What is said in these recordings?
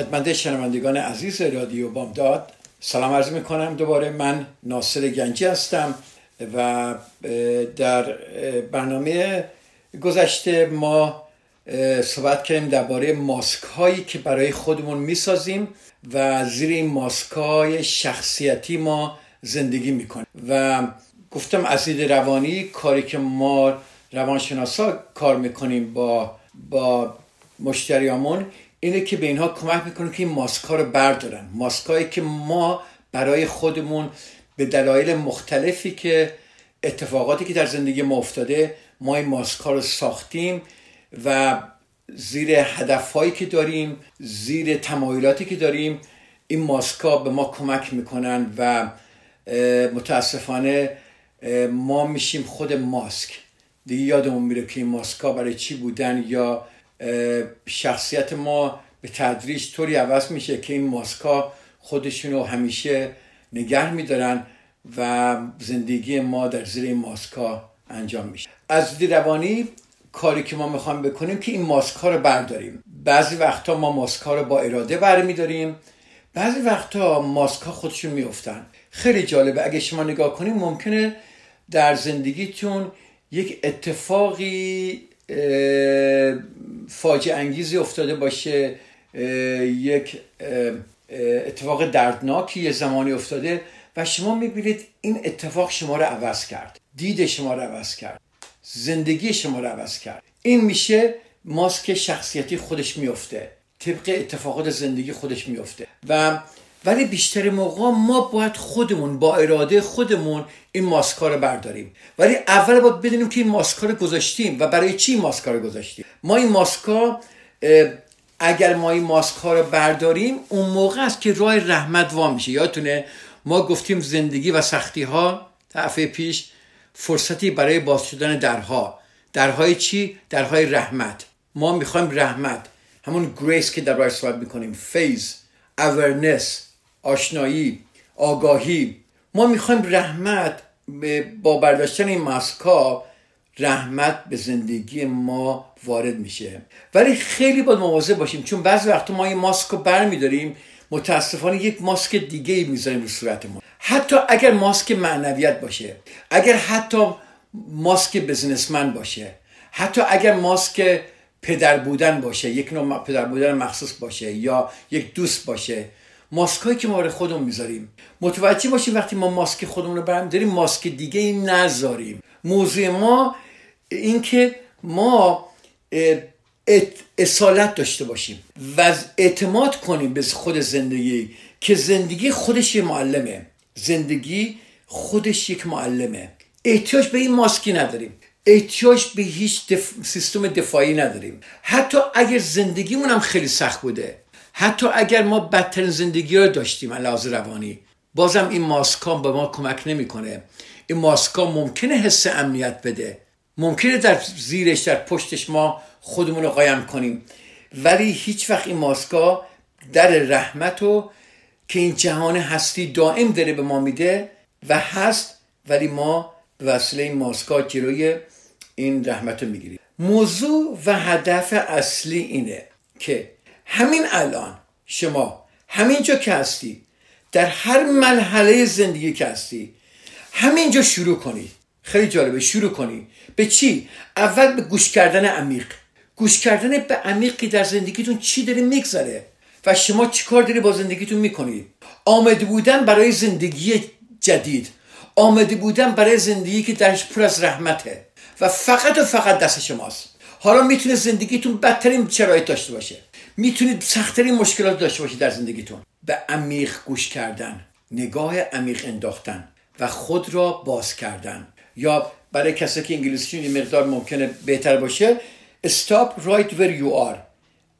خدمت شنوندگان عزیز رادیو بامداد سلام عرض می‌کنم. دوباره من ناصر گنجی هستم و در برنامه گذشته ما صحبت کردیم درباره ماسک هایی که برای خودمون می‌سازیم و زیر این ماسک های شخصیتی ما زندگی می‌کنیم. و گفتم از دید روانی کاری که ما روانشناسا کار می‌کنیم با با مشتریامون اینه که به اینها کمک می‌کنه که این ماسک ها رو بردارن. ماسک هایی که ما برای خودمون به دلایل مختلفی که اتفاقاتی که در زندگی ما افتاده ما این ماسک ها رو ساختیم و زیر هدف هایی که داریم زیر تمایلاتی که داریم این ماسک ها به ما کمک می‌کنن و متاسفانه ما میشیم خود ماسک. دیگه یادمون میره که این ماسک ها برای چی بودن یا شخصیت ما به تدریج طوری عوض میشه که این ماسکا خودشون رو همیشه نگه میدارن و زندگی ما در زیر این ماسکا انجام میشه. از دید روانی کاری که ما می‌خوایم بکنیم که این ماسکا رو برداریم. بعضی وقتا ما ماسکا رو با اراده برمیداریم. بعضی وقتا ماسکا خودشون میفتن خیلی جالبه. اگه شما نگاه کنیم ممکنه در زندگیتون یک اتفاقی فاجعه انگیزی افتاده باشه یک اتفاق دردناکی یه زمانی افتاده و شما می‌بینید این اتفاق شما رو عوض کرد دید شما رو عوض کرد زندگی شما رو عوض کرد. این میشه ماسک شخصیتی خودش میفته طبق اتفاقات زندگی خودش میفته و ولی بیشتر موقع ما باید خودمون با اراده خودمون این ماسکا رو برداریم. ولی اول باید بدونیم که این ماسکا رو گذاشتیم و برای چی ماسکا رو گذاشتیم؟ ما این ماسکا اگر ما این ماسکا رو برداریم اون موقع است که راه رحمت وا میشه. یادتونه ما گفتیم زندگی و سختی ها دفعه پیش فرصتی برای باز شدن درها. درهای چی؟ درهای رحمت. ما می‌خوایم رحمت. همون گریس که در صحبت می‌کنیم. فیز اورنس آشنایی آگاهی. ما می‌خوایم رحمت با برداشتن این ماسکا رحمت به زندگی ما وارد میشه. ولی خیلی باید مواظب باشیم چون بعضی وقت ما این ماسک رو برمیداریم متاسفانه یک ماسک دیگه می‌ذاریم رو صورت ما حتی اگر ماسک معنویت باشه اگر حتی ماسک بزنسمن باشه حتی اگر ماسک پدر بودن باشه یک نوع پدر بودن مخصوص باشه یا یک دوست باشه ماسکایی که ما خودمون می‌ذاریم. متوجه باشیم وقتی ما ماسک خودمون رو برم داریم ماسک دیگه ای نذاریم. موضوع ما این که ما اصالت داشته باشیم و اعتماد کنیم به خود زندگی که زندگی خودش یه معلمه. زندگی خودش یک معلمه. احتیاج به این ماسکی نداریم. احتیاج به هیچ دف... سیستم دفاعی نداریم. حتی اگر زندگیمون هم خیلی سخت بوده حتی اگر ما بدترین زندگی رو داشتیم علاوه روانی بازم این ماسکا به ما کمک نمی‌کنه. این ماسکا ممکنه حس امنیت بده. ممکنه در زیرش در پشتش ما خودمون رو قایم کنیم. ولی هیچ وقت این ماسکا در رحمت و که این جهان هستی دائم داره به ما میده و هست ولی ما به وسیله این ماسکا جلوی این رحمت رو می‌گیریم. موضوع و هدف اصلی اینه که همین الان شما همینجا که هستی در هر مرحله زندگی که هستی همینجا شروع کنی. خیلی جالبه شروع کنی. به چی؟ اول به گوش کردن عمیق. گوش کردن به عمیقی در زندگیتون چی داره میگذره؟ و شما چی کار داری با زندگیتون می‌کنی؟ آمده بودن برای زندگی جدید. آمده بودن برای زندگی که درش پر از رحمته. و فقط و فقط دست شماست. حالا می‌تونه زندگیتون بدترین شرایط داشته باشه. می‌تونید سختترین مشکلات داشته باشید در زندگیتون. به عمیق گوش کردن نگاه عمیق انداختن و خود را باز کردن. یا برای کسی که انگلیسی یه مقدار ممکنه بهتر باشه stop right where you are.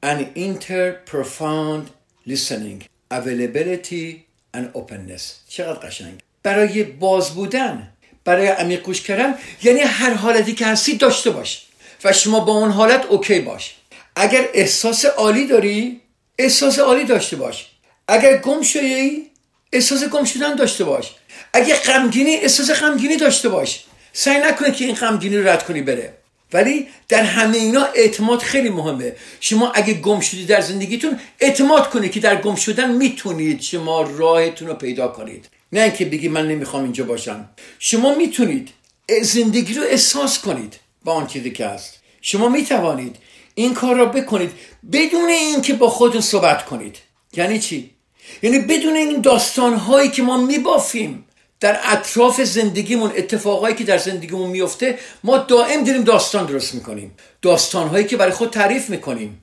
And enter profound listening. Availability and openness. چقدر قشنگ. برای باز بودن برای عمیق گوش کردن یعنی هر حالتی که هستی داشته باش و شما با اون حالت اوکی باش. اگر احساس عالی داری احساس عالی داشته باش. اگر گم شدی احساس گم شدن داشته باش. اگر غمگینی احساس غمگینی داشته باش. سعی نکنه که این غمگینی رو رد کنی بره. ولی در همه اینا اعتماد خیلی مهمه. شما اگه گم شدی در زندگیتون اعتماد کنید که در گم شدن می‌تونید شما راهتون رو پیدا کنید. نه اینکه بگی من نمی‌خوام اینجا باشم. شما می‌تونید زندگی رو احساس کنید با آن چیزی که هست. شما می‌توانید این کار را بکنید بدون اینکه با خودتون صحبت کنید. یعنی چی؟ یعنی بدون این داستان هایی که ما میبافیم در اطراف زندگیمون اتفاقایی که در زندگیمون میفته ما دائم داریم داستان درست می‌کنیم. داستان هایی که برای خود تعریف می‌کنیم.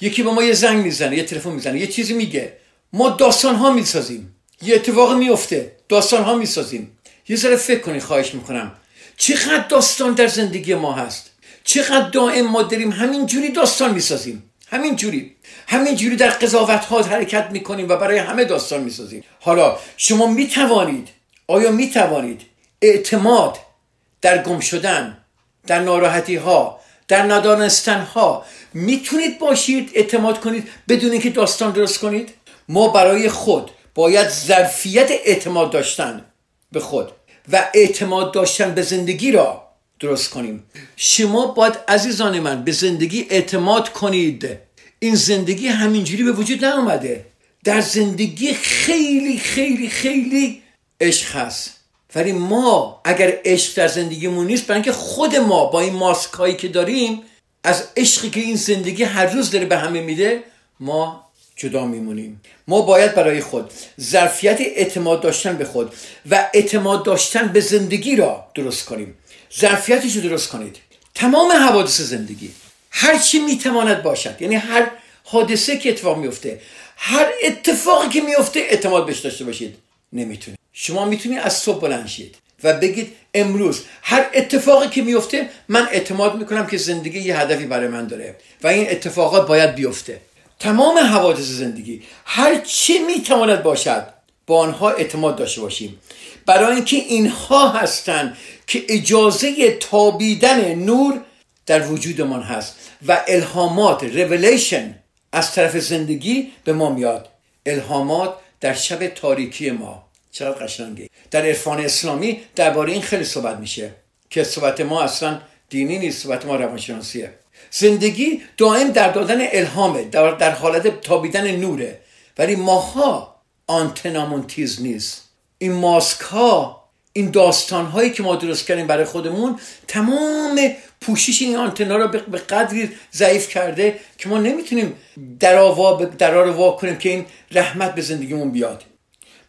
یکی به ما یه زنگ می‌زنه یه تلفن می‌زنه یه چیزی میگه. ما داستان ها می‌سازیم. یه اتفاق میفته داستان ها می‌سازیم. یه ذره فکر کنید خواهش می‌کنم. چقدر داستان در زندگی ما هست؟ چقدر دائم ما داریم همین جوری داستان می‌سازیم. همین جوری همین جوری در قضاوت ها حرکت می‌کنیم و برای همه داستان می‌سازیم. حالا شما می‌توانید آیا می توانید اعتماد در گم شدن در ناراحتی ها در ندانستن ها می‌تونید باشید اعتماد کنید بدون اینکه داستان درست کنید؟ ما برای خود باید ظرفیت اعتماد داشتن به خود و اعتماد داشتن به زندگی را درست کنیم. شما باید عزیزان من به زندگی اعتماد کنید. این زندگی همینجوری به وجود نیومده. در زندگی خیلی خیلی خیلی عشق هست. ولی ما اگر عشق در زندگیمون نیست برای اینکه خود ما با این ماسک هایی که داریم از عشقی که این زندگی هر روز داره به همه میده ما جدا میمونیم. ما باید برای خود ظرفیت اعتماد داشتن به خود و اعتماد داشتن به زندگی را درست کنیم. ظرفیتش رو درست کنید. تمام حوادث زندگی. هر چی می‌تواند باشد. یعنی هر حادثه که اتفاق میفته هر اتفاقی که میفته اعتماد بهش داشته باشید. نمی‌تونید. شما می‌تونید از صبح بلند شید و بگید امروز هر اتفاقی که میفته من اعتماد می‌کنم که زندگی یه هدفی برای من داره و این اتفاقات باید بیفته. تمام حوادث زندگی هر چی می‌تواند باشد با آنها اعتماد داشته باشیم. برای اینکه اینها هستند که اجازه تابیدن نور در وجودمان هست و الهامات ریولیشن از طرف زندگی به ما میاد. الهامات در شب تاریکی ما. چقدر قشنگه؟ در عرفان اسلامی درباره این خیلی صحبت میشه که صحبت ما اصلا دینی نیست صحبت ما روانشناسیه. زندگی دائم در دادن الهامه در, در حالت تابیدن نوره. ولی ماها آنتنامون تیز نیست. این ماسک ها این داستان هایی که ما درست کردیم برای خودمون تمام پوشش این آنتنا رو به قدری ضعیف کرده که ما نمی‌تونیم درا در رو وا کنیم که این رحمت به زندگیمون بیاد.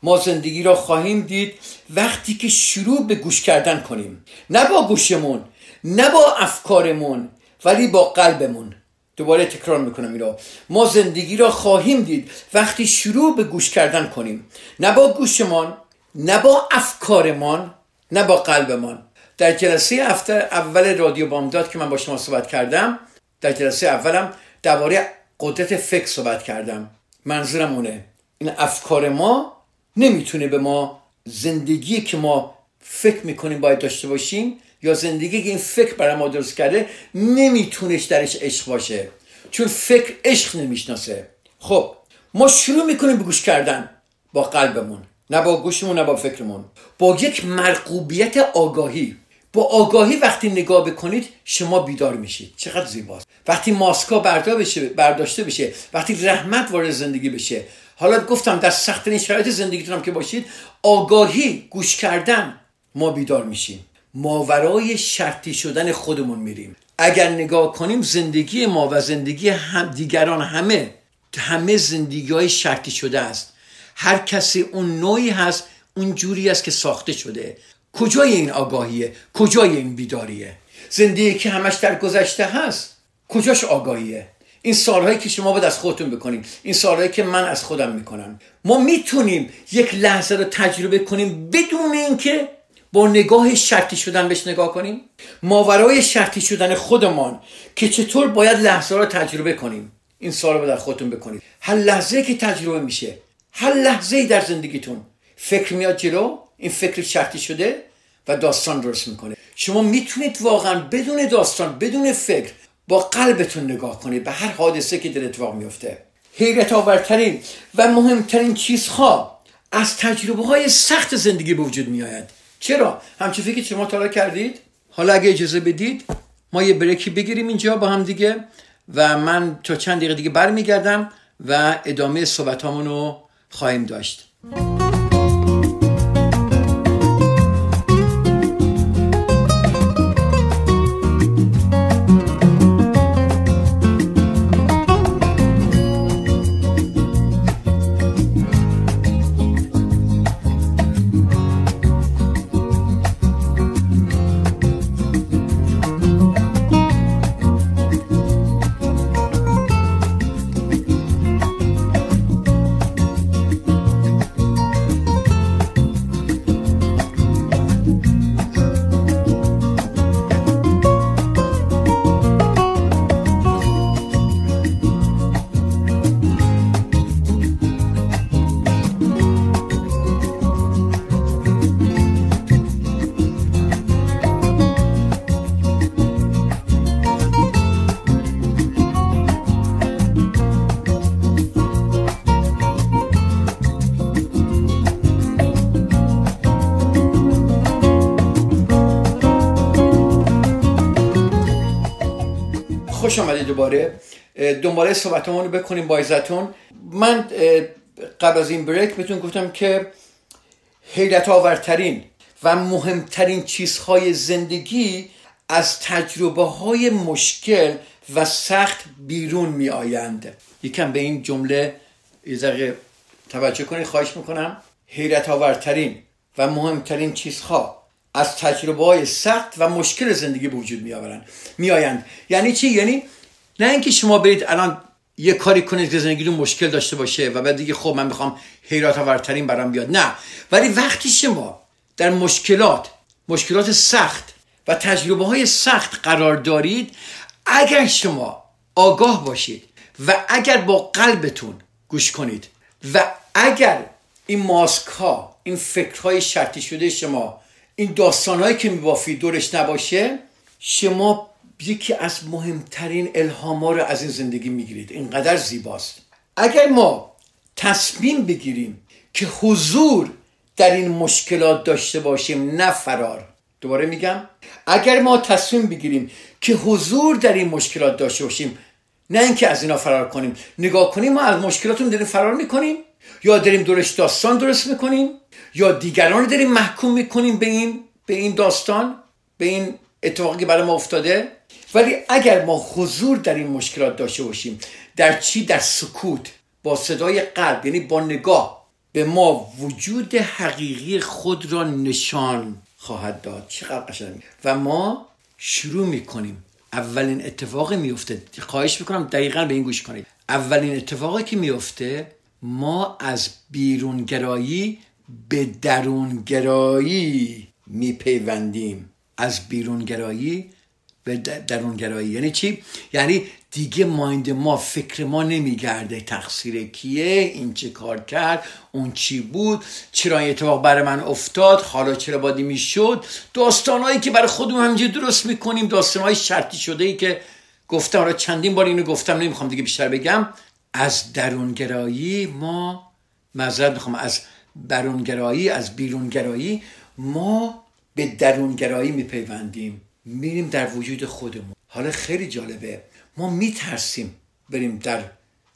ما زندگی را خواهیم دید وقتی که شروع به گوش کردن کنیم. نه با گوشمون نه با افکارمون ولی با قلبمون. دوباره تکرار می‌کنم این ما زندگی را خواهیم دید وقتی شروع به گوش کردن کنیم. نه با گوشمان نه با افکارمان نه با قلبمان. در جلسه اول رادیو بامداد که من با شما صحبت کردم در جلسه اولم درباره قدرت فکر صحبت کردم. منظورم اونه. این افکار ما نمی‌تونه به ما زندگی که ما فکر می‌کنیم باید داشته باشیم یا زندگی که این فکر برای ما درست کرده نمیتونش درش عشق باشه. چون فکر عشق نمی‌شناسه. خب ما شروع می‌کنیم به گوش کردن با قلبمون. نه با گوشمون نه با فکرمون. با یک مرقوبیت آگاهی. با آگاهی وقتی نگاه بکنید شما بیدار میشید. چقدر زیباست. وقتی ماسکا برداشته بشه وقتی رحمت وارد زندگی بشه. حالا گفتم در سختترین شرایط زندگیتون هم که باشید آگاهی گوش کردن ما بیدار میشیم. ماورای شرطی شدن خودمون میریم. اگر نگاه کنیم زندگی ما و زندگی هم دیگران همه همه زندگی های شرطی شده است. هر کسی اون نوعی هست اون جوری است که ساخته شده. کجای این آگاهیه؟ کجای این بیداریه؟ زندگی که همش در گذشته هست کجاش آگاهیه؟ این سالهایی که شما باید از خودتون بکنیم این سالهایی که من از خودم می‌کنم. ما می‌تونیم یک لحظه رو تجربه کنیم بدون اینکه با نگاه شرطی شدن بهش نگاه کنیم. ماورای شرطی شدن خودمان که چطور باید لحظه را تجربه کنیم. این سال رو در خودتون بکنید. هر لحظه که تجربه میشه هر لحظه در زندگیتون فکر میاد جلو این فکر شرطی شده و داستان درست می‌کنه شما می‌تونید واقعا بدون داستان بدون فکر با قلبتون نگاه کنید به هر حادثه که در اتفاق میفته حیرت آورترین و مهمترین چیزها از تجربه های سخت زندگی به وجود می آید چرا؟ همچه فکر شما تالا کردید؟ حالا اگه اجازه بدید ما یه بریکی بگیریم اینجا با هم دیگه و من تا چند دقیقه دیگه برمیگردم و ادامه صحبت رو خواهیم داشت. خوش آمدید دوباره. دنباله صحبتمون رو بکنیم با ازتون من قبل از این بریک بهتون گفتم که حیرت آورترین و مهمترین چیزهای زندگی از تجربه های مشکل و سخت بیرون می آیند یکم به این جمله یه توجه کنید خواهش می‌کنم. حیرت آورترین و مهمترین چیزها. از تجربه های سخت و مشکل زندگی به وجود می آورند می آیند یعنی چی؟ یعنی نه اینکه شما برید الان یه کاری کنید که زندگی مشکل داشته باشه و بعد دیگه خب من می‌خوام حیرت آورترین برام بیاد. نه. ولی وقتی شما در مشکلات مشکلات سخت و تجربه های سخت قرار دارید اگر شما آگاه باشید و اگر با قلبتون گوش کنید و اگر این ماسک ها این فکرهای شرطی شده شما این داستانهایی که میبافید دورش نباشه شما یکی از مهمترین الهام رو از این زندگی می‌گیرید. اینقدر زیباست. اگر ما تصمیم بگیریم که حضور در این مشکلات داشته باشیم نه فرار. دوباره میگم اگر ما تصمیم بگیریم که حضور در این مشکلات داشته باشیم نه اینکه از اینا فرار کنیم. نگاه کنیم ما از مشکلاتون داریم فرار می‌کنیم. یا داریم دورش داستان درست می‌کنیم یا دیگران رو داریم محکوم می‌کنیم به این به این داستان به این اتفاقی که برای ما افتاده. ولی اگر ما حضور در این مشکلات داشته باشیم در چی؟ در سکوت با صدای قلب یعنی با نگاه به ما وجود حقیقی خود را نشان خواهد داد. چقدر قشنگ. و ما شروع می‌کنیم. اولین اتفاقی میفته خواهش می‌کنم دقیقا به این گوش کنید. اولین اتفاقی که میفته ما از بیرونگرایی به درونگرایی میپیوندیم. از بیرونگرایی به درونگرایی. یعنی چی؟ یعنی دیگه مایند ما فکر ما نمیگرده. تقصیر کیه؟ این چه کار کرد؟ اون چی بود؟ چرا این اتفاق برای من افتاد؟ حالا چرا بادی می‌شد؟ داستانهایی که برای خودمون همینجوری درست می‌کنیم. داستانهای شرطی شده ای که گفتم. را چندین بار اینو گفتم. نمی‌خوام دیگه بیشتر بگم. از درونگرایی ما معذرت می‌خوام از درونگرایی از بیرونگرایی ما به درونگرایی میپیوندیم. میریم در وجود خودمون. حالا خیلی جالبه. ما میترسیم بریم در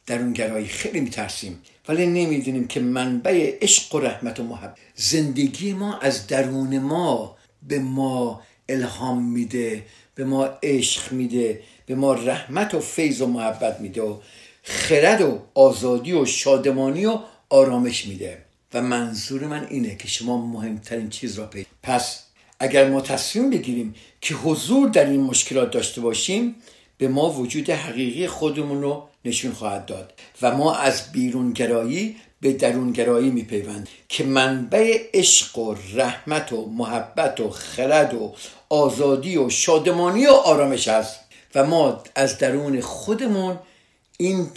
درونگرایی. خیلی میترسیم. ولی نمی‌دونیم که منبع عشق و رحمت و محبت. زندگی ما از درون ما به ما الهام میده به ما عشق میده به ما رحمت و فیض و محبت میده. و خرد و آزادی و شادمانی و آرامش میده. و منظور من اینه که شما مهمترین چیز را پیدا پس اگر ما تصمیم بگیریم که حضور در این مشکلات داشته باشیم به ما وجود حقیقی خودمون رو نشون خواهد داد. و ما از بیرونگرایی به درونگرایی میپیوند که منبع عشق و رحمت و محبت و خرد و آزادی و شادمانی و آرامش است. و ما از درون خودمون این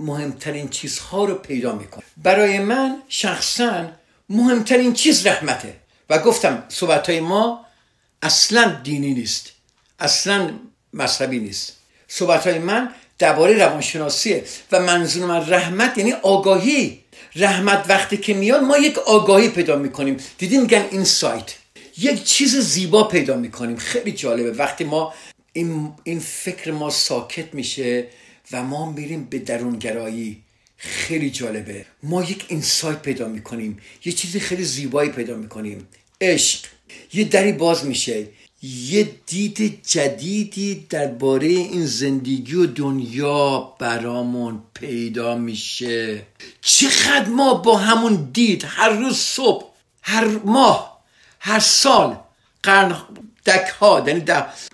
مهمترین چیزها رو پیدا می‌کنیم برای من شخصا مهمترین چیز رحمته. و گفتم صحبت ما اصلا دینی نیست. اصلا مذهبی نیست. صحبت من درباره روانشناسیه و منظور من رحمت یعنی آگاهی. رحمت وقتی که میاد ما یک آگاهی پیدا می‌کنیم. دیدین میگن این سایت. یک چیز زیبا پیدا می‌کنیم. خیلی جالبه. وقتی ما این, این فکر ما ساکت میشه و ما میریم به درونگرایی. خیلی جالبه. ما یک اینسایت پیدا می‌کنیم. یه چیزی خیلی زیبایی پیدا می‌کنیم. عشق. یه دری باز میشه. یه دید جدیدی درباره این زندگی و دنیا برامون پیدا میشه. چقدر ما با همون دید هر روز صبح هر ماه هر سال قرن دک ها یعنی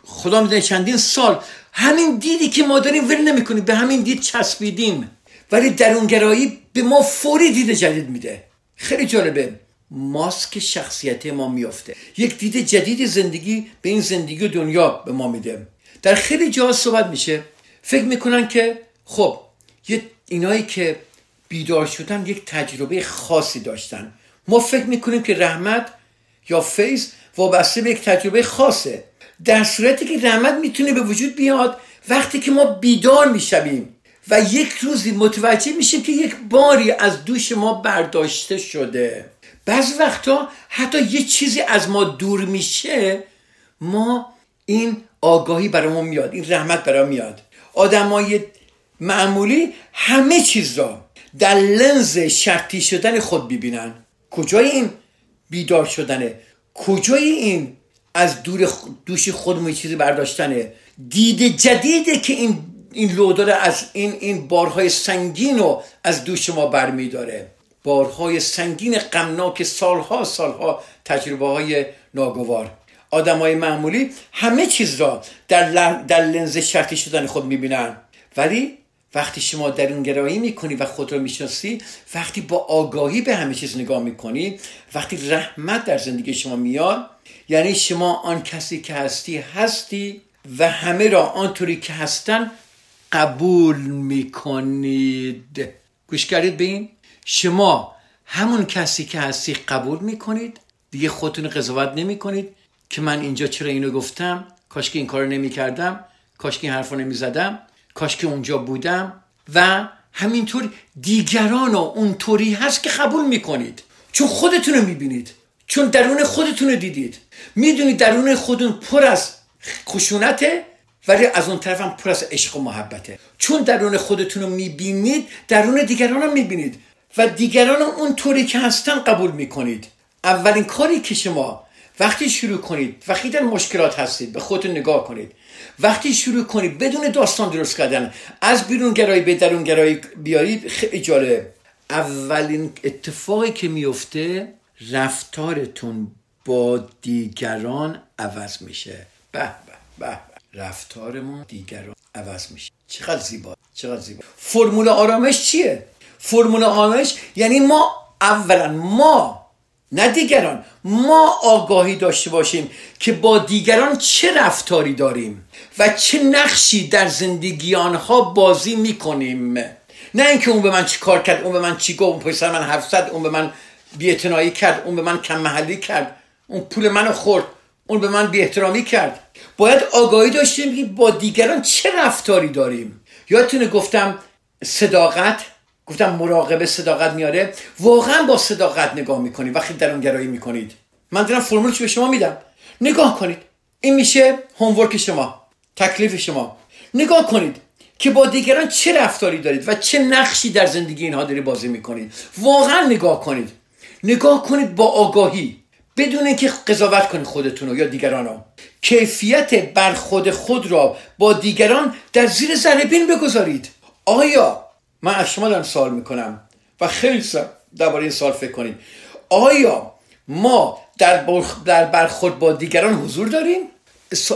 خدا می‌دونه چندین سال همین دیدی که ما داریم ول نمی‌کنیم به همین دید چسبیدیم. ولی درونگرایی به ما فوری دید جدید میده. خیلی جالبه. ماسک شخصیت ما میافته. یک دید جدید زندگی به این زندگی و دنیا به ما میده. در خیلی جا صحبت میشه. فکر می‌کنن که خب یه اینایی که بیدار شدن یک تجربه خاصی داشتن. ما فکر می‌کنیم که رحمت یا فیض وابسته به یک تجربه خاصه. در صورتی که رحمت می‌تونه به وجود بیاد وقتی که ما بیدار می‌شویم و یک روزی متوجه میشیم که یک باری از دوش ما برداشته شده. بعض وقتا حتی یه چیزی از ما دور میشه ما این آگاهی برامون میاد این رحمت برام میاد. آدمای معمولی همه چیز را در لنز شرطی شدن خود ببینن کجای این بیدار شدنه؟ کجای این از دور دوش خودمون چیزی برداشتنه. دید جدیده که این این لو داره از این این بارهای سنگین رو از دوش ما برمیداره. بارهای سنگین غمناک سالها سالها تجربه های ناگوار. آدم های معمولی همه چیز را در, در لنز شرطی شدن خود می‌بینن. ولی وقتی شما در اون گرایی می‌کنی و خود رو می‌شناسی وقتی با آگاهی به همه چیز نگاه می‌کنی وقتی رحمت در زندگی شما میاد یعنی شما آن کسی که هستی هستی و همه را آنطوری که هستن قبول می‌کنید. گوش کردید به این؟ شما همون کسی که هستی قبول می‌کنید. دیگه خودتون قضاوت نمی‌کنید که من اینجا چرا اینو گفتم. کاش که این کارو نمی‌کردم. کاش که این حرفو نمی‌زدم. کاش که اونجا بودم. و همینطور دیگران اونطوری هست که قبول می‌کنید. چون خودتون رو می‌بینید. چون درون خودتون رو دیدید. می‌دونید درون خودتون پر از خشونته ولی از اون طرف هم پر از عشق و محبته. چون درون خودتون رو می‌بینید درون دیگران رو می‌بینید. و دیگران اون طوری که هستن قبول می‌کنید. اولین کاری که شما وقتی شروع کنید وقتی در مشکلات هستید به خودتون نگاه کنید. وقتی شروع کنید بدون داستان درست کردن از بیرون گرایی به درون گرایی بیارید خیلی جالب. اولین اتفاقی که میفته رفتارتون با دیگران عوض میشه. به به به رفتارمون دیگران عوض میشه. چقدر زیبا چقدر زیبا. فرمول آرامش چیه؟ فرمول آرامش یعنی ما اولا ما نه دیگران ما آگاهی داشته باشیم که با دیگران چه رفتاری داریم و چه نقشی در زندگی آنها بازی می‌کنیم. نه اینکه اون به من چی کار کرد اون به من چی گفت اون پسر من حرف اون به من بیاعتنایی کرد اون به من کم محلی کرد اون پول منو خورد اون به من بی کرد. باید آگاهی داشتیم که با دیگران چه رفتاری داریم. یادتونه گفتم صداقت گفتم مراقبه صداقت میاره. واقعا با صداقت نگاه می‌کنید وقتی در اون گرایی می‌کنید. من دارم فرمولش به شما میدم. نگاه کنید. این میشه هومورک شما تکلیف شما. نگاه کنید که با دیگران چه رفتاری دارید و چه نقشی در زندگی اینها داری بازی می‌کنید. واقعا نگاه کنید. نگاه کنید با آگاهی بدون اینکه قضاوت کنید خودتون رو یا دیگران رو. کیفیت برخود خود را با دیگران در زیر ذره بگذارید. آیا من از شما دارم سوال می‌کنم و خیلی درباره این سال فکر کنید. آیا ما در, در برخورد با دیگران حضور داریم؟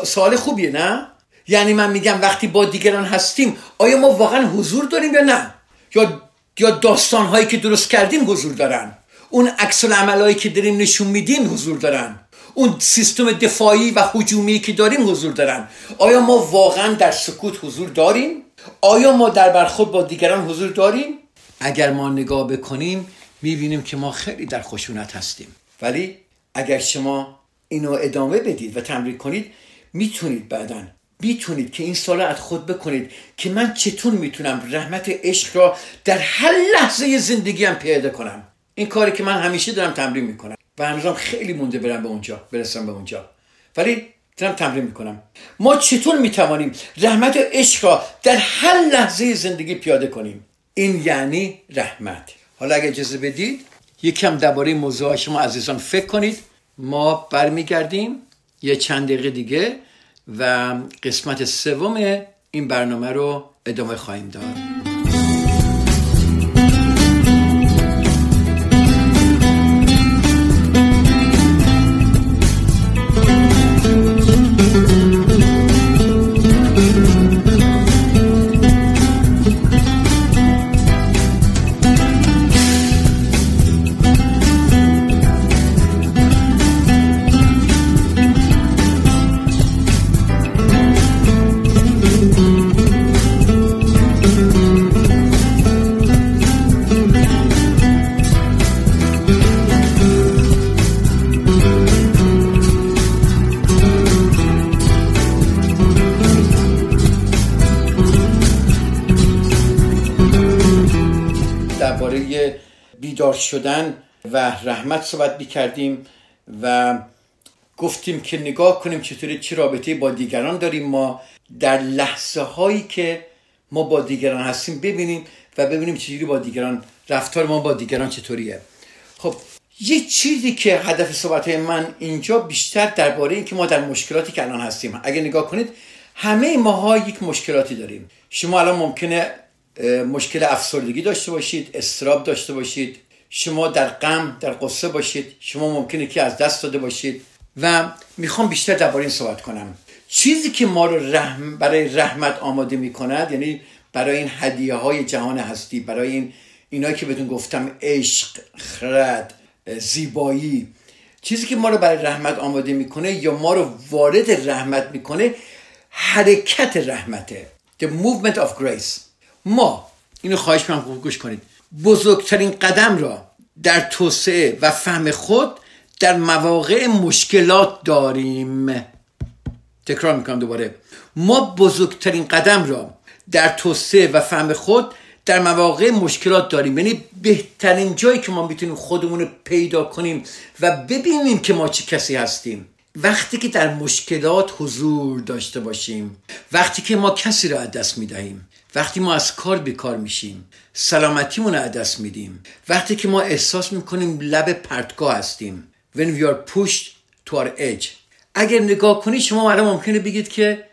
سوال خوبیه نه؟ یعنی من میگم وقتی با دیگران هستیم آیا ما واقعا حضور داریم یا نه؟ یا یا داستان هایی که درست کردیم حضور دارن؟ اون عکس هایی که داریم نشون میدیم حضور دارن. اون سیستم دفاعی و حجومی که داریم حضور دارن. آیا ما واقعا در سکوت حضور داریم؟ آیا ما در برخورد با دیگران حضور داریم؟ اگر ما نگاه بکنیم می‌بینیم که ما خیلی در خشونت هستیم. ولی اگر شما اینو ادامه بدید و تمرین کنید می‌تونید بعدا می‌تونید که این سال از خود بکنید که من چطور می‌تونم رحمت عشق را در هر لحظه زندگیم پیاده کنم. این کاری که من همیشه دارم تمرین می‌کنم و هنوزم خیلی مونده برم به اونجا برسم به اونجا. ولی دارم تمرین می‌کنم. ما چطور می‌توانیم رحمت عشق را در هر لحظه زندگی پیاده کنیم؟ این یعنی رحمت. حالا اگه اجازه بدید یکم درباره موضوع شما عزیزان فکر کنید. ما برمیگردیم یه چند دقیقه دیگه و قسمت سوم این برنامه رو ادامه خواهیم داد. شدن و رحمت صحبت کردیم و گفتیم که نگاه کنیم چطوری چه رابطه با دیگران داریم. ما در لحظه هایی که ما با دیگران هستیم ببینیم و ببینیم چجوری با دیگران رفتار ما با دیگران چطوریه. خب یه چیزی که هدف صحبت من اینجا بیشتر درباره این که ما در مشکلاتی که الان هستیم. اگه نگاه کنید همه ماها یک مشکلاتی داریم. شما الان ممکنه مشکل افسردگی داشته باشید استراب داشته باشید شما در غم در قصه باشید. شما ممکنه که از دست داده باشید. و می‌خوام بیشتر درباره این صحبت کنم. چیزی که ما رو رحم برای رحمت آماده می‌کند یعنی برای این هدیه های جهان هستی برای این اینایی که بهتون گفتم عشق خرد زیبایی چیزی که ما رو برای رحمت آماده می‌کنه یا ما رو وارد رحمت می‌کنه حرکت رحمته. The movement of grace. ما اینو خواهش می‌کنم گوش کنید. بزرگترین قدم را در توسعه و فهم خود در مواقع مشکلات داریم. تکرار می‌کنم دوباره. ما بزرگترین قدم را در توسعه و فهم خود در مواقع مشکلات داریم. یعنی بهترین جایی که ما می‌تونیم خودمون رو پیدا کنیم و ببینیم که ما چه کسی هستیم. وقتی که در مشکلات حضور داشته باشیم. وقتی که ما کسی را از دست می‌دهیم. وقتی ما از کار بیکار میشیم سلامتیمون از دست میدیم. وقتی که ما احساس می‌کنیم لب پرتگاه هستیم. When we are pushed to our edge. اگر نگاه کنید شما الان ممکنه بگید که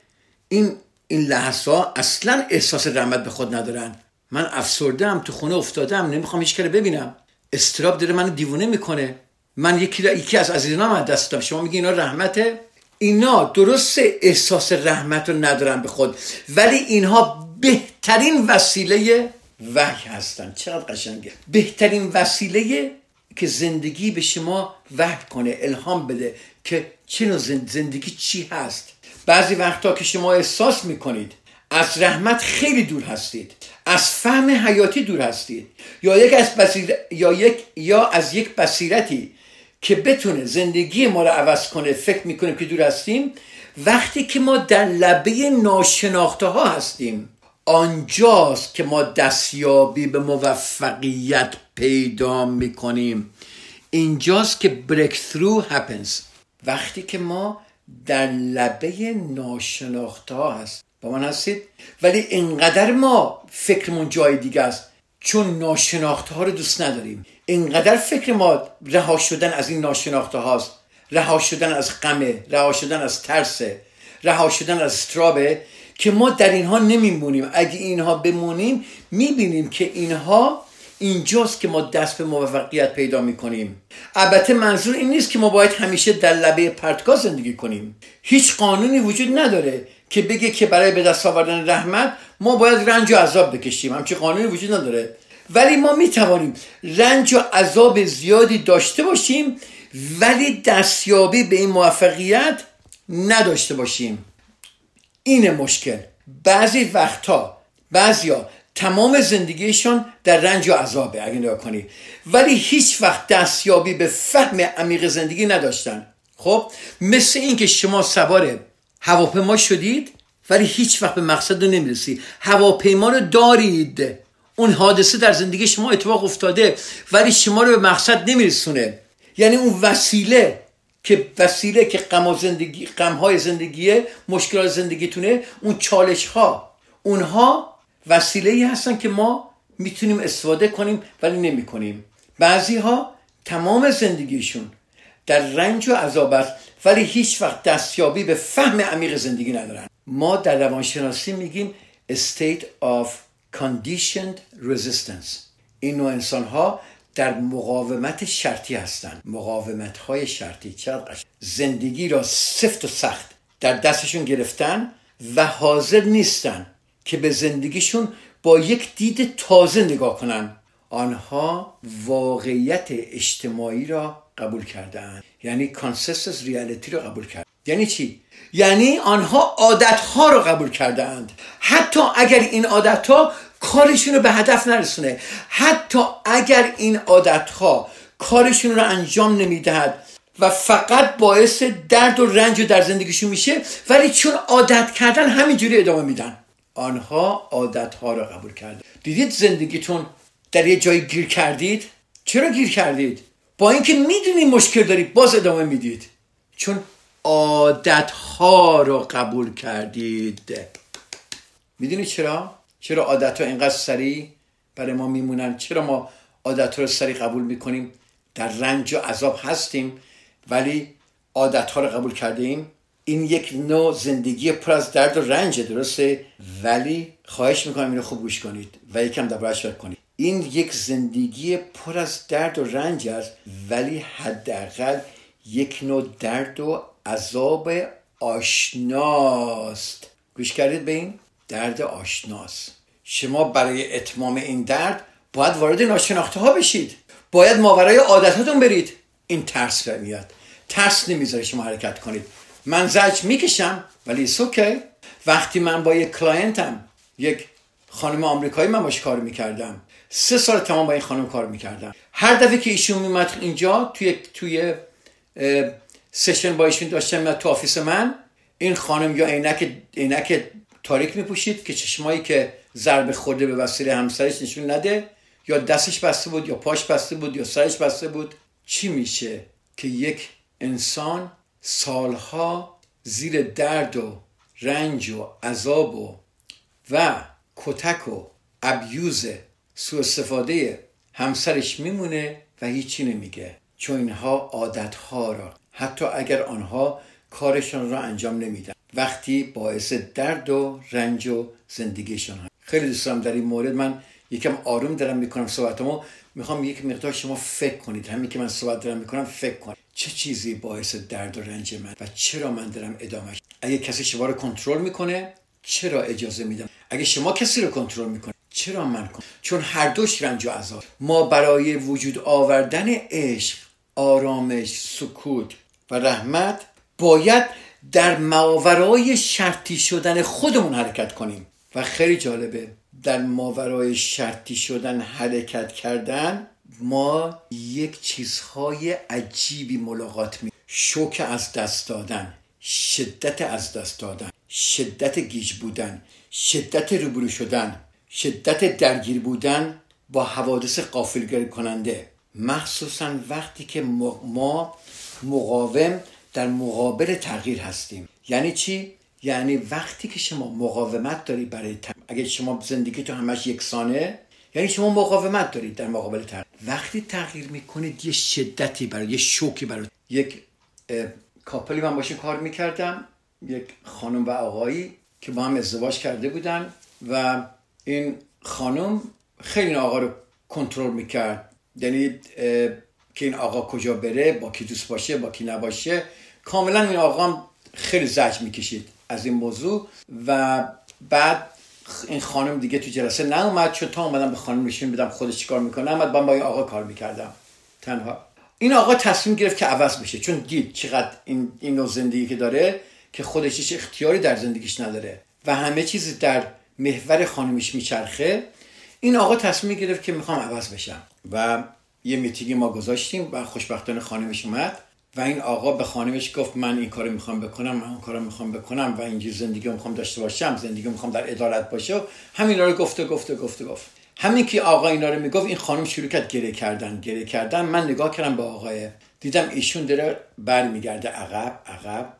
این این لحظه ها اصلا احساس رحمت به خود ندارن. من افسردم تو خونه افتادم نمی‌خوام هیچ ببینم. استراب داره منو دیوونه می‌کنه. من یکی, یکی از عزیزانم از دست دادم. شما میگی اینا رحمته؟ اینا درست احساس رحمت رو ندارن به خود. ولی اینها بهترین وسیله وحی هستن. چقدر قشنگه. بهترین وسیله که زندگی به شما وحی کنه الهام بده که چه زندگی چی هست. بعضی وقتا که شما احساس می‌کنید از رحمت خیلی دور هستید از فهم حیاتی دور هستید یا یک از بسیر... یا یک یا از یک بصیرتی که بتونه زندگی ما رو عوض کنه فکر می‌کنیم که دور هستیم وقتی که ما در لبه ناشناخته ها هستیم. آنجاست که ما دستیابی به موفقیت پیدا می‌کنیم. اینجاست که breakthrough happens. وقتی که ما در لبه ناشناخته ها هست. با من هستید؟ ولی اینقدر ما فکرمون جای دیگه است. چون ناشناخته ها رو دوست نداریم. اینقدر فکر ما رها شدن از این ناشناخته هاست. رها شدن از غمه رها شدن از ترسه رها شدن از استرابه. که ما در اینها نمیمونیم. اگه اینها بمونیم می‌بینیم که اینها اینجاست که ما دست به موفقیت پیدا می‌کنیم. البته منظور این نیست که ما باید همیشه در لبه پرتگاه زندگی کنیم. هیچ قانونی وجود نداره که بگه که برای به دست آوردن رحمت ما باید رنج و عذاب بکشیم. همچی قانونی وجود نداره. ولی ما می توانیم رنج و عذاب زیادی داشته باشیم ولی دستیابی به این موفقیت نداشته باشیم. این مشکل. بعضی وقتها بعضیا تمام زندگیشان در رنج و عذابه اگه نگاه کنی. ولی هیچ وقت دستیابی به فهم عمیق زندگی نداشتن. خب مثل اینکه شما سوار هواپیما شدید ولی هیچ وقت به مقصد رو نمی‌رسی. هواپیما رو دارید. اون حادثه در زندگی شما اتفاق افتاده ولی شما رو به مقصد نمیرسونه. یعنی اون وسیله که وسیله که غم زندگی غم های زندگیه مشکلات زندگیتونه اون چالش ها اونها وسیله ای هستن که ما می‌تونیم استفاده کنیم ولی نمی کنیم بعضی ها تمام زندگیشون در رنج و عذاب است ولی هیچ وقت دستیابی به فهم عمیق زندگی ندارن. ما در روانشناسی میگیم state of conditioned resistance. این نوع انسان ها در مقاومت شرطی هستند. مقاومت های شرطی چقدر زندگی را سفت و سخت در دستشون گرفتن و حاضر نیستن که به زندگیشون با یک دید تازه نگاه کنن. آنها واقعیت اجتماعی را قبول کردن یعنی کانسستس ریالیتی را قبول کرد. یعنی چی؟ یعنی آنها عادت ها را قبول کردند حتی اگر این عادت ها کارشون رو به هدف نرسونه. حتی اگر این عادت ها کارشون رو انجام نمی‌دهد و فقط باعث درد و رنج در زندگیشون میشه ولی چون عادت کردن همینجوری ادامه میدن. آنها عادت ها را قبول کردن. دیدید زندگیتون در یه جایی گیر کردید؟ چرا گیر کردید؟ با اینکه می‌دونید مشکل دارید باز ادامه می‌دید. چون عادت ها را قبول کردید. می‌دونید چرا؟ چرا عادت ها اینقدر سریع برای ما میمونن؟ چرا ما عادت ها رو سریع قبول می‌کنیم؟ در رنج و عذاب هستیم ولی عادت ها رو قبول کرده ایم این یک نوع زندگی پر از درد و رنج درسته؟ ولی خواهش می‌کنم اینو خوب گوش کنید و یکم دربارش فکر کنید. این یک زندگی پر از درد و رنج است ولی حداقل یک نوع درد و عذاب آشناست. گوش کردید به این؟ درد آشناست شما برای اتمام این درد باید وارد ناشناخته ها بشید. باید ماورای عادتاتون برید. این ترس میاد. ترس نمی‌ذاره شما حرکت کنید. من زجر می‌کشم ولی OK وقتی من با یک client م یک خانم آمریکایی من باش کار می‌کردم. سه سال تمام با این خانم کار می‌کردم. هر دفعه که ایشون میمد اینجا توی توی session با ایشون داشتم تو office من. این خانم یا عینک عینک تاریک میپوشید که چشمایی که ضربه خورده به وسیله همسرش نشون نده یا دستش بسته بود یا پاش بسته بود یا سرش بسته بود. چی میشه که یک انسان سالها زیر درد و رنج و عذاب و و کتک و ابیوز سوء استفاده همسرش میمونه و هیچی نمیگه. چون اینها عادتها را حتی اگر آنها کارشان را انجام نمیدن. وقتی باعث درد و رنج و زندگیشان هست. خیلی دوست دارم در این مورد من یکم آروم دارم می‌کنم صحبتمو می‌خوام یک مقدار شما فکر کنید. همین که من صحبت دارم می‌کنم فکر کنید. چه چیزی باعث درد و رنج من و چرا من دارم ادامهش؟ اگه کسی شما رو کنترل می‌کنه چرا اجازه میدم؟ اگه شما کسی رو کنترل می‌کنه چرا من کنم چون هر دوش رنج و عذاب. ما برای وجود آوردن عشق آرامش سکوت و رحمت باید در ماورای شرطی شدن خودمون حرکت کنیم. و خیلی جالبه در ماورای شرطی شدن حرکت کردن ما یک چیزهای عجیبی ملاقات می شوک از دست دادن شدت از دست دادن شدت گیج بودن شدت روبرو شدن شدت درگیر بودن با حوادث قافلگیر کننده. مخصوصا وقتی که ما مقاوم در مقابل تغییر هستیم. یعنی چی؟ یعنی وقتی که شما مقاومت داری برای تغییر اگه شما زندگی تو همش یکسانه یعنی شما مقاومت دارید در مقابل تغییر. وقتی تغییر می‌کنید یه شدتی برای یه شوکی برای. یک کاپلی من باشین کار می‌کردم؟ یک خانم و آقایی که با هم ازدواج کرده بودن و این خانم خیلی آقا رو کنترل می‌کرد. یعنی که این آقا کجا بره با کی دوست باشه با کی نباشه. کاملا این آقا خیلی زج می‌کشید از این موضوع و بعد این خانم دیگه تو جلسه نیومد. چون تا اومدم به خانم نشون بدم خودش چیکار می‌کنه. من با این آقا کار می‌کردم. تنها. این آقا تصمیم گرفت که عوض بشه. چون دید چقدر این, این نوع زندگی که داره که خودش هیچ اختیاری در زندگیش نداره و همه چیز در محور خانمش میچرخه. این آقا تصمیم گرفت که می‌خوام عوض بشم. و یه میتیگی ما گذاشتیم و خوشبختانه خانمش اومد و این آقا به خانمش گفت من این کارو می‌خوام بکنم من اون کارو می‌خوام بکنم و اینجور زندگی می‌خوام داشته باشم زندگی می‌خوام در عدالت باشه. همین رو گفته گفته گفته گفت. همین که آقا اینا رو می‌گفت این خانم شروع کرد گره کردن گره کردن. من نگاه کردم به آقای دیدم ایشون داره برمیگرده عقب عقب.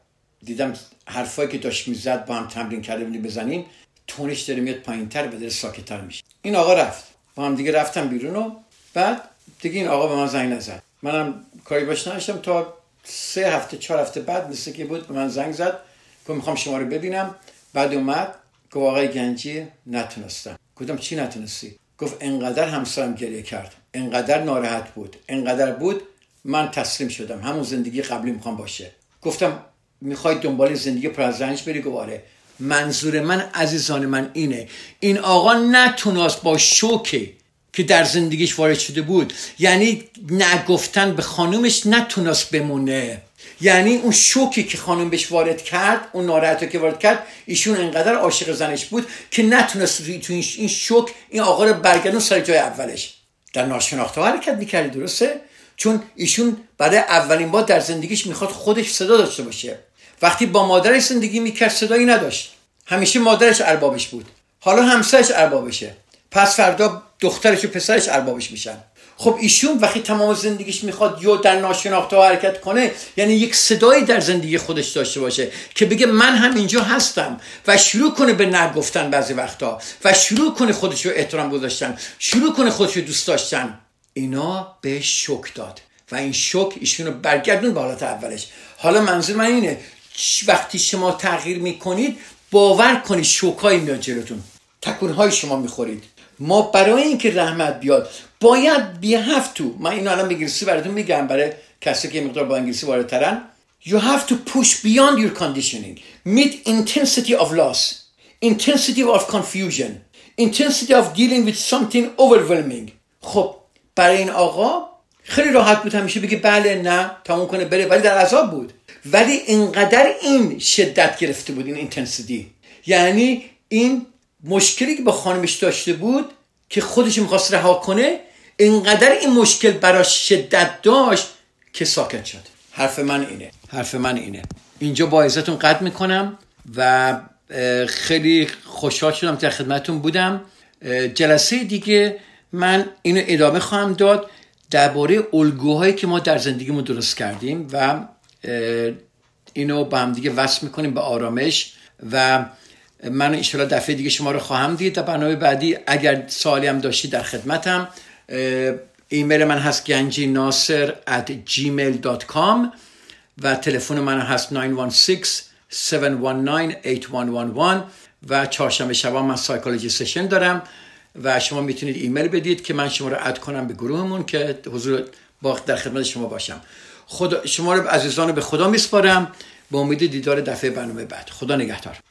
دیدم حرفایی که داشت می‌زد با هم تمرین کرده بودیم بزنیم. تونش داره میاد پایینتر و داره ساکتتر میشه. این آقا رفت. با هم دیگه رفتم بیرون و بعد دیگه این آقا به من زنگ نزد. منم کاری باش نداشتم تا سه هفته چهار هفته بعد مثل که بود به من زنگ زد. که می‌خوام شما رو ببینم. بعد اومد. گفت آقای گنجی نتونستم. گفتم چی نتونستی؟ گفت انقدر همسرم گریه کرد. انقدر ناراحت بود. انقدر بود من تسلیم شدم. همون زندگی قبلی می‌خوام باشه. گفتم می‌خوای دنبال زندگی پر از رنج بری؟ گفت آره. منظور من عزیزان من اینه. این آقا نتونست با شوکه که در زندگیش وارد شده بود. یعنی نگفتن به خانومش نتونست بمونه. یعنی اون شوکی که خانم بهش وارد کرد اون ناراحتی که وارد کرد ایشون انقدر عاشق زنش بود که نتونست تو این شوک این آقا رو برگردون سر جای اولش. در ناشناخته حرکت می‌کردی درسته؟ چون ایشون برای اولین بار در زندگیش می‌خواد خودش صدا داشته باشه. وقتی با مادرش زندگی می‌کرد صدایی نداشت. همیشه مادرش اربابش بود. حالا همسرش اربابشه. پس فردا دخترش و پسرش اربابش میشن. خب ایشون وقتی تمام زندگیش می‌خواد یا در ناشناخته حرکت کنه یعنی یک صدایی در زندگی خودش داشته باشه که بگه من هم اینجا هستم و شروع کنه به نگفتن بعضی وقتا و شروع کنه خودش رو احترام گذاشتن شروع کنه خودش رو دوست داشتن. اینا به شک داد و این شک ایشون رو برگردون به حالت اولش. حالا منظور من اینه وقتی شما تغییر می‌کنید باور کنید شوکایی میاد جلوتون. تکونهای شما می‌خورید. ما برای اینکه رحمت بیاد باید بی have to من اینو الان انگلیسی براتون میگم برای کسی که مقدار با انگلیسی واردترن you have to push beyond your conditioning. Meet intensity of loss intensity of confusion intensity of dealing with something overwhelming. خب برای این آقا خیلی راحت بود همیشه بگه بله نه تموم کنه بره ولی در عذاب بود. ولی اینقدر این شدت گرفته بود این اینتنسیتی یعنی این مشکلی که با خانمش داشته بود که خودش می‌خواست رها کنه اینقدر این مشکل براش شدت داشت که ساکت شد. حرف من اینه. حرف من اینه. اینجا با عزتون قد می‌کنم و خیلی خوشحال شدم در خدمتون بودم. جلسه دیگه من اینو ادامه خواهم داد درباره الگوهایی که ما در زندگیمون درست کردیم و اینو با هم دیگه وصل می‌کنیم به آرامش و من انشالله دفعه دیگه شما رو خواهم دید در برنامه بعدی اگر سوالی هم داشتی در خدمتم. ایمیل من هست گنجی ناصر at gmail.com و تلفن من هست 916 و چهارشنبه شبا من سایکولوژی سشن دارم و شما می‌تونید ایمیل بدید که من شما رو اد کنم به گروهمون که حضور با در خدمت شما باشم. خدا شما رو عزیزان به خدا میسپارم. با امید دیدار دفعه برنامه بعد. خدا نگهدار.